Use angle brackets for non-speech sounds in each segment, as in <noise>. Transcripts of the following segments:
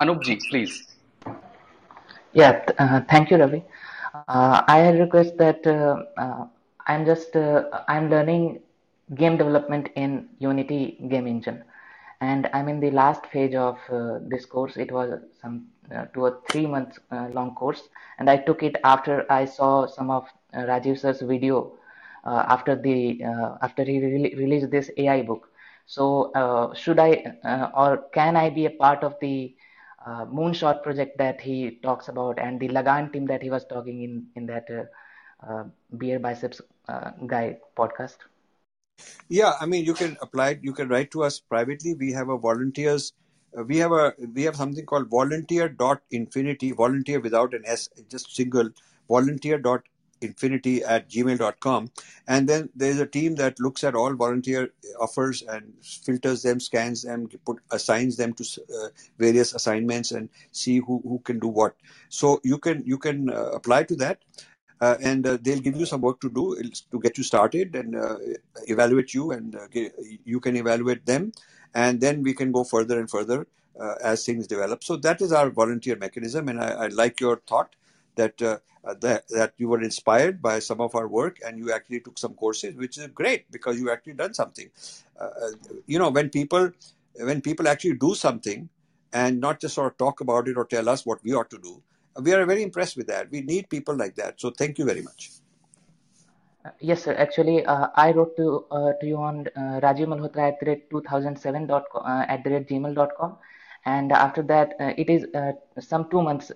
Anupji, please. Yeah, uh, thank you, Ravi. Uh, I request that uh, uh I'm just uh, I'm learning game development in Unity game engine, and I'm in the last phase of uh, this course. It was some two or three months long course, and I took it after I saw some of Rajiv sir's video after the after he re- released this AI book. So should I or can I be a part of the uh, moonshot project that he talks about and the Lagan team that he was talking in in that uh, uh, beer biceps uh, guy podcast? Yeah, I mean, you can apply. You can write to us privately. We have a volunteers. Uh, we have a we have something called volunteer dot infinity volunteer without an s just single volunteer dot infinity at gmail.com and then there's a team that looks at all volunteer offers and filters them scans them put assigns them to uh, various assignments and see who, who can do what. So you can you can uh, apply to that uh, and uh, they'll give you some work to do to get you started and uh, evaluate you and uh, you can evaluate them. And then we can go further and further as things develop. So that is our volunteer mechanism and I, I like your thought that uh, uh, that, that you were inspired by some of our work and you actually took some courses which is great because you actually done something. Uh, uh, you know when people when people actually do something and not just sort of talk about it or tell us what we ought to do we are very impressed with that. We need people like that. So thank you very much. Uh, yes sir. Actually uh, i wrote to to you on uh, rajiv malhotra at the rate 2007 dot, at the rate gmail.com and after that it is some two months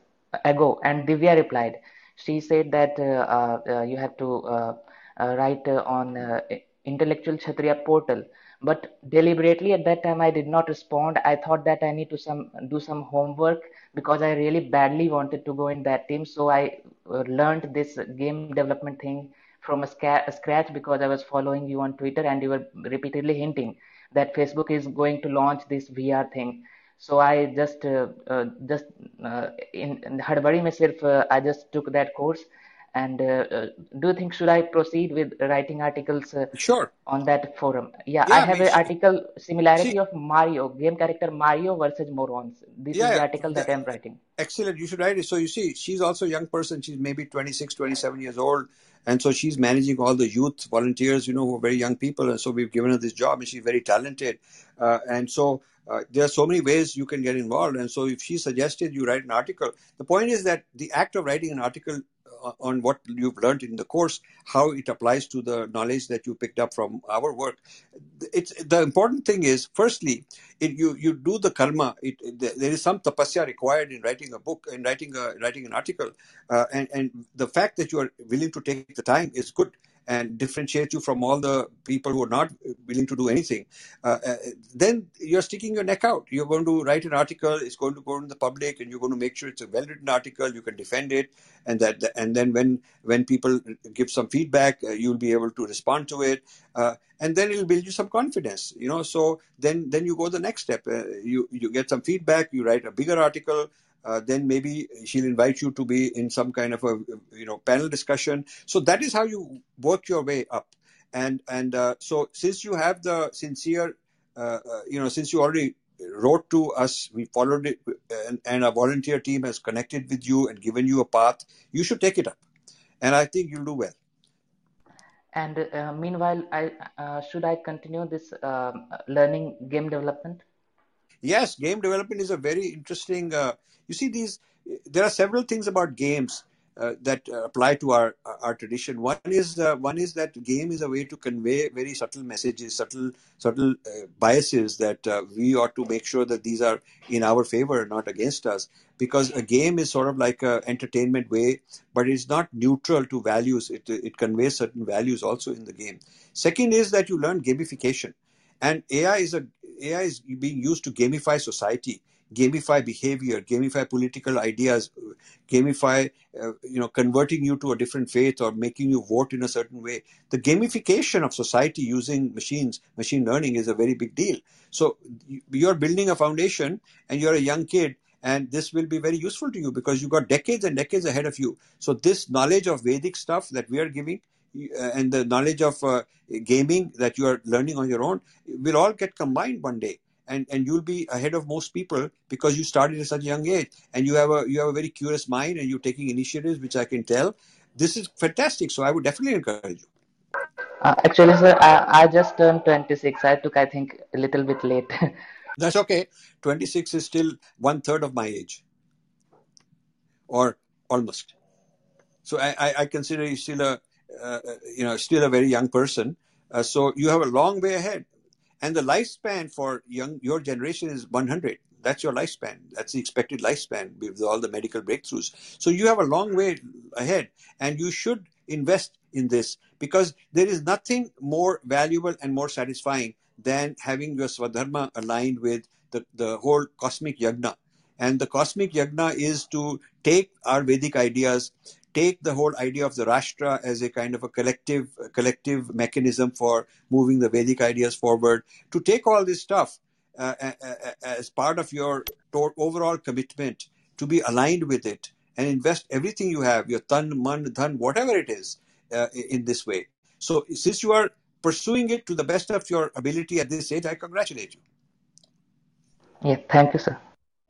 ago and divya replied. She said that uh, uh, uh, you have to write on intellectual kshatriya portal. But deliberately at that time i did not respond. I thought that i need to some do some homework because i really badly wanted to go in that team. So i learned this game development thing from a, sca- a, scratch because i was following you on twitter and you were repeatedly hinting that facebook is going to launch this vr thing so i just uh, uh, just uh, in, in hadbari mein sirf i just took that course. And uh, uh, do you think should i proceed with writing articles uh, sure. on that forum? Yeah, yeah i have an article similarity see, of mario game character mario versus morons. This yeah, is the article that, that i'm writing. Excellent. You should write it. So you see she's also a young person. She's maybe 26 27 years old. And so she's managing all the youth volunteers you know who are very young people. And so we've given her this job and she's very talented. And so uh, there are so many ways you can get involved. And so, if she suggested you write an article, the point is that the act of writing an article uh, on what you've learned in the course, how it applies to the knowledge that you picked up from our work. It's the important thing is, firstly, it, you you do the karma. It, it, there is some tapasya required in writing a book, in writing a writing an article, uh, and and the fact that you are willing to take the time is good and differentiate you from all the people who are not willing to do anything, uh, uh, then you're sticking your neck out. You're going to write an article, it's going to go in the public, and you're going to make sure it's a well-written article. You can defend it, and that, and then when when people give some feedback, uh, you'll be able to respond to it, uh, and then it'll build you some confidence. You know, so then then you go the next step. Uh, you you get some feedback, you write a bigger article uh, then maybe she'll invite you to be in some kind of a you know panel discussion. So that is how you work your way up. And and uh, so since you have the sincere uh, uh you know since you already wrote to us we followed it and, and our volunteer team has connected with you and given you a path you should take it up. And i think you'll do well. And uh, meanwhile i uh, should i continue this um, learning game development yes game development is a very interesting uh, you see these there are several things about games uh, that uh, apply to our our tradition. One is uh, one is that game is a way to convey very subtle messages subtle subtle uh, biases that uh, we ought to make sure that these are in our favor and not against us. Because a game is sort of like a entertainment way but it's not neutral to values. It it conveys certain values also in the game. Second is that you learn gamification. And ai is a AI is being used to gamify society, gamify behavior, gamify political ideas, gamify, uh, you know, converting you to a different faith or making you vote in a certain way. The gamification of society using machines, machine learning is a very big deal. So you're building a foundation and you're a young kid and this will be very useful to you because you've got decades and decades ahead of you. So this knowledge of Vedic stuff that we are giving and the knowledge of uh, gaming that you are learning on your own will all get combined one day. And and you'll be ahead of most people because you started at such a young age and you have a you have a very curious mind and you're taking initiatives which i can tell. This is fantastic. So i would definitely encourage you. Uh, actually sir I, I just turned 26 i took i think a little bit late. <laughs> That's okay. 26 is still one third of my age. Or almost. So i i, I consider you still a uh, you know still a very young person. Uh, so you have a long way ahead. And the lifespan for young your generation is 100 that's your lifespan. That's the expected lifespan with all the medical breakthroughs. So you have a long way ahead and you should invest in this because there is nothing more valuable and more satisfying than having your swadharma aligned with the, the whole cosmic yagna. And the cosmic yagna is to take our vedic ideas take the whole idea of the rashtra as a kind of a collective collective mechanism for moving the Vedic ideas forward, to take all this stuff uh, as part of your overall commitment to be aligned with it and invest everything you have, your tan, man, dhan, whatever it is, uh, in this way. So, since you are pursuing it to the best of your ability at this age, I congratulate you. Yeah, thank you, sir.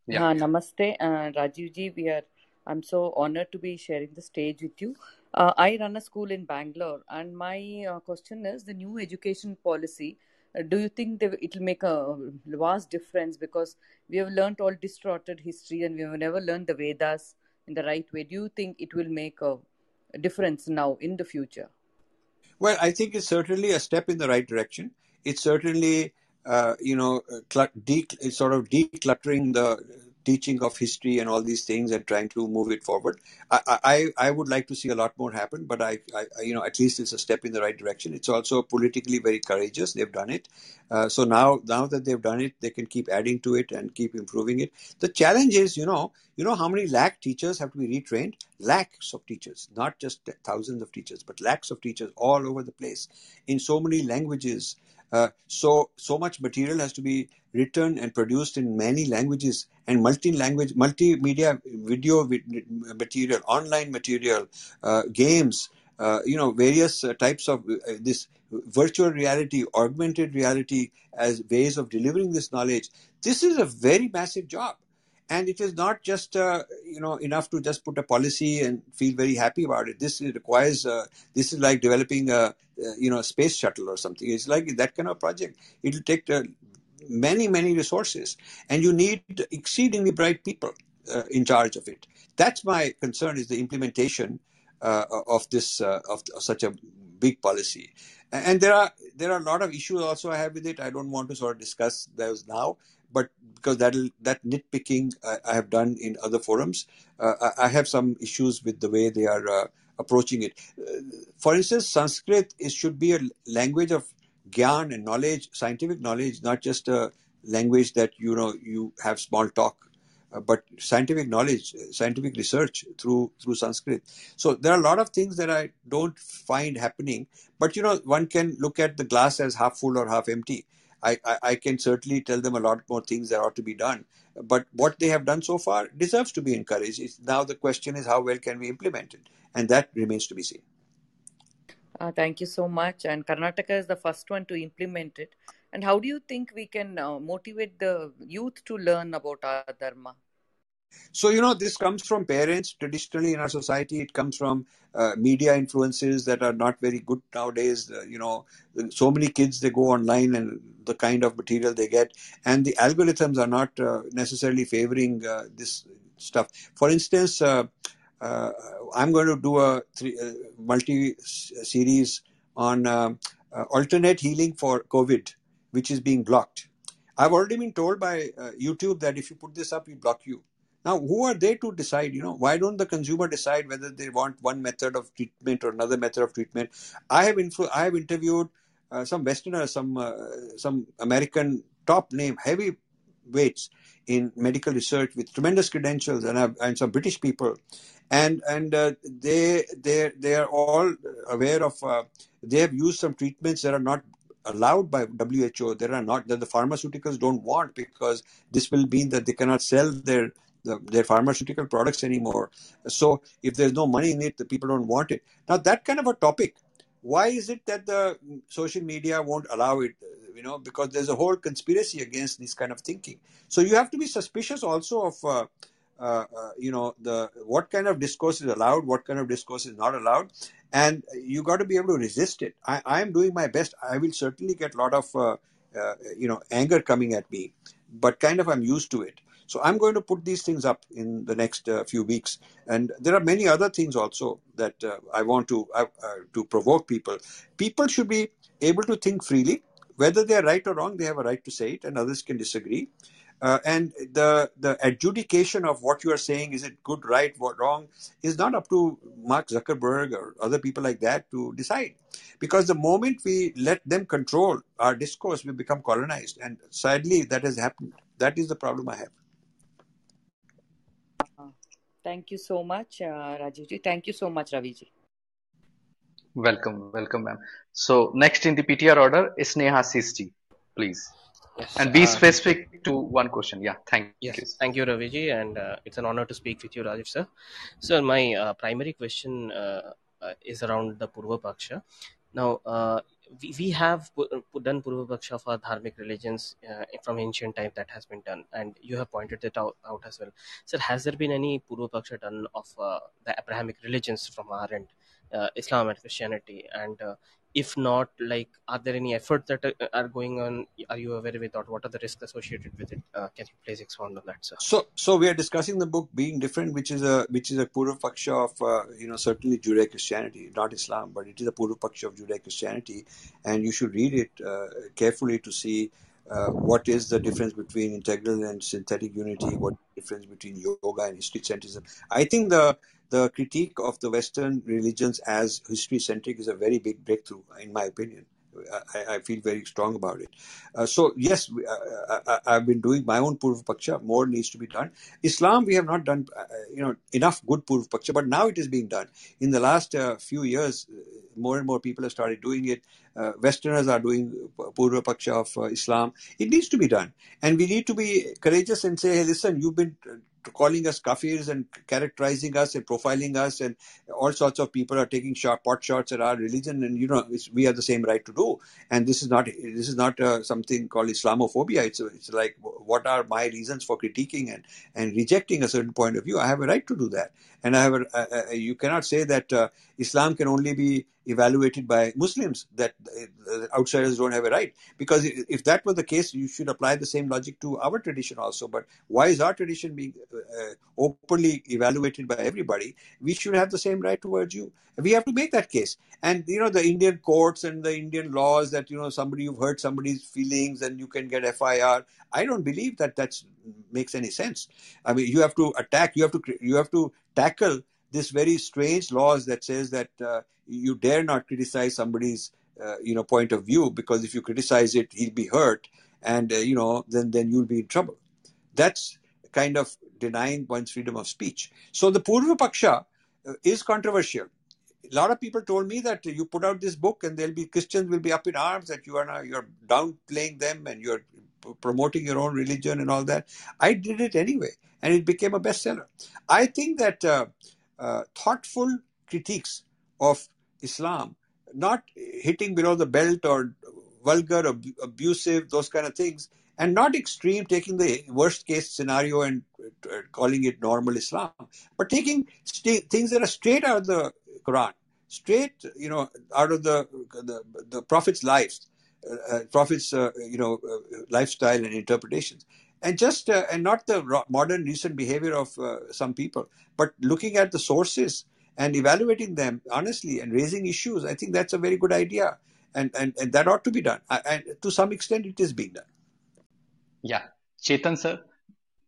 Yeah. Uh, namaste, uh, Rajiv ji. We are I'm so honored to be sharing the stage with you. Uh, I run a school in Bangalore, and my uh, question is the new education policy. Uh, do you think it will make a vast difference because we have learned all distorted history and we have never learned the Vedas in the right way? Do you think it will make a, difference now in the future? Well, I think it's certainly a step in the right direction. It's certainly, uh, you know, de- sort of decluttering the teaching of history and all these things and trying to move it forward. I, I, I would like to see a lot more happen, but I, I, you know, at least it's a step in the right direction. It's also politically very courageous. They've done it. Uh, so now, now that they've done it, they can keep adding to it and keep improving it. The challenge is, you know, you know how many lakh teachers have to be retrained? Lakhs of teachers, not just thousands of teachers, but lakhs of teachers all over the place in so many languages. Uh, so so much material has to be written and produced in many languages and multi-language, multimedia video material, online material, uh, games, uh, you know, various uh, types of uh, this virtual reality, augmented reality as ways of delivering this knowledge. This is a very massive job and it is not just uh, you know enough to just put a policy and feel very happy about it this requires uh, this is like developing a, uh, you know a space shuttle or something. It's like that kind of project. It will take uh, many many resources and you need exceedingly bright people uh, in charge of it. That's my concern is the implementation uh, of this of such a big policy. And there are there are a lot of issues also I have with it. I don't want to sort of discuss those now, but because that that nitpicking I, I, have done in other forums, uh, I, I, have some issues with the way they are uh, approaching it. Uh, for instance, Sanskrit is should be a language of gyan and knowledge, scientific knowledge, not just a language that you know you have small talk uh, but scientific knowledge, scientific research through through Sanskrit. So there are a lot of things that I don't find happening. But you know, one can look at the glass as half full or half empty. I, I, can certainly tell them a lot more things that ought to be done. But what they have done so far deserves to be encouraged. It's, now the question is how well can we implement it, and that remains to be seen. Uh, thank you so much. And Karnataka is the first one to implement it. And how do you think we can uh, motivate the youth to learn about our dharma? So, you know, this comes from parents traditionally in our society. It comes from uh, media influences that are not very good nowadays. Uh, you know, so many kids, they go online and the kind of material they get. And the algorithms are not uh, necessarily favoring uh, this stuff. For instance, uh, uh, I'm going to do a three, multi series on alternate healing for COVID which is being blocked. I've already been told by YouTube that if you put this up, we block you. Now, who are they to decide? You know, why don't the consumer decide whether they want one method of treatment or another method of treatment? I have influ- I have interviewed uh, some Westerners, some uh, some American top name heavy weights in medical research with tremendous credentials, and, have, and some British people, and and uh, they they they are all aware of. Uh, they have used some treatments that are not allowed by WHO. There are not that the pharmaceuticals don't want because this will mean that they cannot sell their the, their pharmaceutical products anymore. So if there's no money in it, the people don't want it. Now that kind of a topic. Why is it that the social media won't allow it? you know, because there's a whole conspiracy against this kind of thinking. So you have to be suspicious also of, uh, uh, uh, you know, the what kind of discourse is allowed, what kind of discourse is not allowed, and you got to be able to resist it. I, am doing my best. I will certainly get a lot of, uh, uh, you know, anger coming at me, but kind of I'm used to it. So I'm going to put these things up in the next uh, few weeks, and there are many other things also that uh, I want to uh, uh, to provoke people. People should be able to think freely, whether they are right or wrong. They have a right to say it, and others can disagree. Uh, and the the adjudication of what you are saying is it good, right, what wrong is not up to Mark Zuckerberg or other people like that to decide, because the moment we let them control our discourse, we become colonized, and sadly that has happened. That is the problem I have. Thank you so much, uh, Rajivji. Thank you so much, Raviji. Welcome, welcome, ma'am. So next in the PTR order is Neha Sisti, please. Yes. And be uh, specific to one question. Yeah, thank you. Yes, thank you, Raviji, and uh, it's an honor to speak with you, Rajiv sir. So my uh, primary question uh, uh, is around the Purva Paksha. Now, uh, we, we have done Purva Paksha for dharmic religions uh, from ancient time that has been done, and you have pointed it out, out as well. Sir, has there been any Purva Paksha done of uh, the Abrahamic religions from our end, uh, Islam and Christianity? And uh, if not, like, are there any efforts that are, are going on? Are you aware with that? What are the risks associated with it? Uh, can you please expound on that, sir? So, so we are discussing the book being different, which is a which is a Purva Paksha of uh, you know certainly Judeo Christianity, not Islam, but it is a Purva Paksha of Judeo Christianity, and you should read it uh, carefully to see uh, what is the difference between integral and synthetic unity, what difference between yoga and history centrism. I think the the critique of the Western religions as history centric is a very big breakthrough, in my opinion. I, I feel very strong about it. Uh, so yes, we- uh, I, I, have been doing my own Purva Paksha. More needs to be done. Islam, we have not done, uh, you know, enough good Purva Paksha, but now it is being done. In the last uh, few years, uh, more and more people have started doing it. Uh, Westerners are doing Purva Paksha of uh, Islam. It needs to be done, and we need to be courageous and say, "Hey, listen, you've been." Calling us kafirs and characterizing us and profiling us and all sorts of people are taking pot shots at our religion and you know we have the same right to do. And this is not this is not uh, something called islamophobia. It's it's like what are my reasons for critiquing and and rejecting a certain point of view? I have a right to do that. And i have a, uh, uh, you cannot say that uh, islam can only be evaluated by muslims that uh, outsiders don't have a right. Because if that was the case you should apply the same logic to our tradition also. But why is our tradition being uh, openly evaluated by everybody? We should have the same right towards you. We have to make that case. And you know the indian courts and the indian laws that you know somebody you've hurt somebody's feelings and you can get fir i don't believe that that makes any sense. I mean you have to attack you have to you have to tackle this very strange laws that says that uh, you dare not criticize somebody's uh, you know point of view because if you criticize it he'll be hurt and uh, you know then then you'll be in trouble that's kind of denying one's freedom of speech so the purva paksha uh, is controversial a lot of people told me that you put out this book and there'll be Christians will be up in arms that you are now you're downplaying them and you're promoting your own religion and all that. I did it anyway, and it became a bestseller. I think that uh, thoughtful critiques of Islam, not hitting below the belt or vulgar, ab- abusive, those kind of things, and not extreme, taking the worst case scenario and uh, calling it normal Islam, but taking sta- things that are straight out of the Quran, straight, you know, out of the the, the Prophet's lives, uh, uh, Prophet's, uh, you know, uh, lifestyle and interpretations, and just uh, and not the modern recent behavior of uh, some people, but looking at the sources and evaluating them honestly and raising issues. I think that's a very good idea, and and, and that ought to be done. I- And to some extent, it is being done. Yeah. Chetan sir,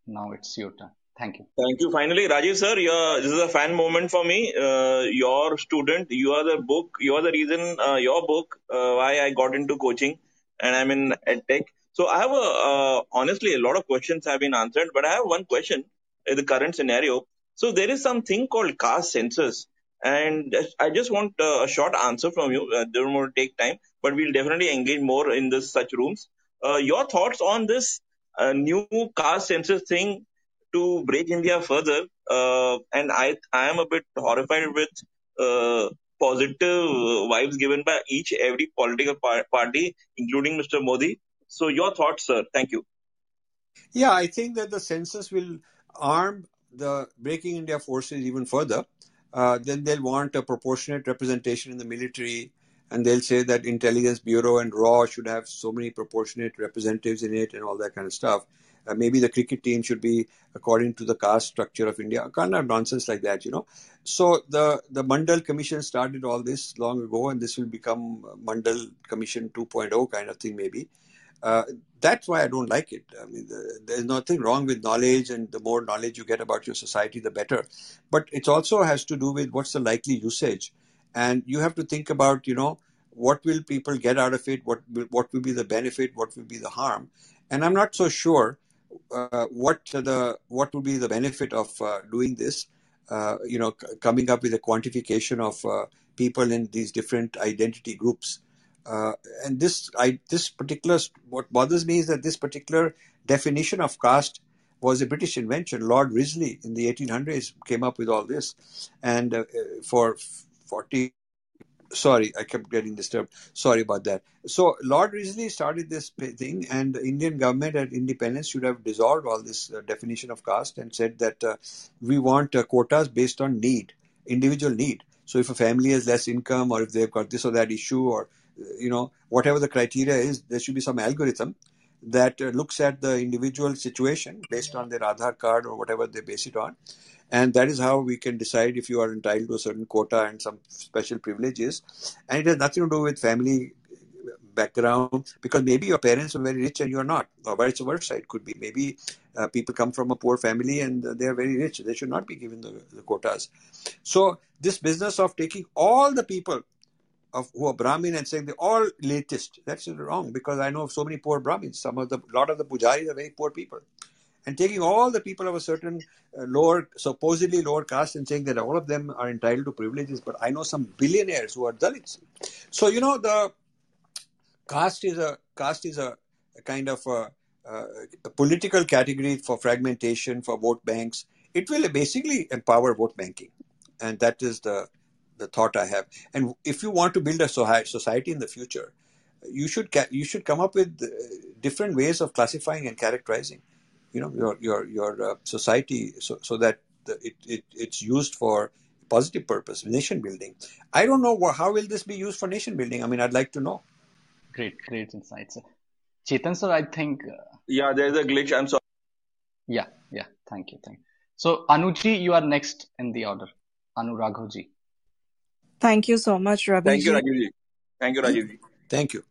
now it's your turn. Thank you. Thank you. Finally, Rajiv sir, you're, this is a fan moment for me. Uh, your student, you are the book, you are the reason, uh, your book, uh, why I got into coaching and I'm in EdTech. So I have a, uh, honestly, a lot of questions have been answered, but I have one question in the current scenario. So there is something called caste census and I just want uh, a short answer from you. Uh, to take time, but we'll definitely engage more in this such rooms. Uh, your thoughts on this uh, new caste census thing to break India further, uh, and I I am a bit horrified with uh, positive uh, vibes given by each every political par- party, including Mr. Modi. So, your thoughts, sir? Thank you. Yeah, I think that the census will arm the Breaking India forces even further. Uh, then they'll want a proportionate representation in the military, and they'll say that intelligence bureau and raw should have so many proportionate representatives in it and all that kind of stuff uh, maybe the cricket team should be according to the caste structure of india kind of nonsense like that you know so the the mandal commission started all this long ago and this will become mandal commission 2.0 kind of thing maybe uh, that's why I don't like it. I mean, the, there's nothing wrong with knowledge, and the more knowledge you get about your society, the better. But it also has to do with what's the likely usage, and you have to think about, you know, what will people get out of it? What will, what will be the benefit? What will be the harm? And I'm not so sure uh, what the what would be the benefit of uh, doing this? Uh, you know, c- coming up with a quantification of uh, people in these different identity groups. Uh, and this, I, this particular, what bothers me is that this particular definition of caste was a British invention. Lord Risley in the 1800s came up with all this, and uh, for 40 sorry, I kept getting disturbed. Sorry about that. So Lord Risley started this thing, and the Indian government at independence should have dissolved all this uh, definition of caste and said that uh, we want uh, quotas based on need, individual need. So if a family has less income, or if they've got this or that issue, or you know whatever the criteria is, there should be some algorithm that uh, looks at the individual situation based on their Aadhaar card or whatever they base it on, and that is how we can decide if you are entitled to a certain quota and some special privileges. And it has nothing to do with family background because maybe your parents are very rich and you're not or vice versa. It could be maybe uh, people come from a poor family and they are very rich. They should not be given the, the quotas. So this business of taking all the people of who are Brahmin and saying they're all elitist. That's wrong because I know of so many poor Brahmins. Some of the lot of the pujaris are very poor people and taking all the people of a certain uh, lower, supposedly lower caste, and saying that all of them are entitled to privileges. But I know some billionaires who are Dalits. So you know the caste is a caste is a, a kind of a, a, a political category for fragmentation for vote banks. It will basically empower vote banking, and that is the the thought I have. And if you want to build a society in the future, you should ca- you should come up with uh, different ways of classifying and characterizing you know your your your uh, society so, so that the, it, it it's used for positive purpose nation building. I don't know how will this be used for nation building? I mean i'd like to know. Great great insights. Chetan sir i think uh, yeah there's a glitch. I'm sorry yeah yeah. Thank you thank you. So anuji you are next in the order. Anu thank you so much ravi thank you rajiv thank you rajiv thank you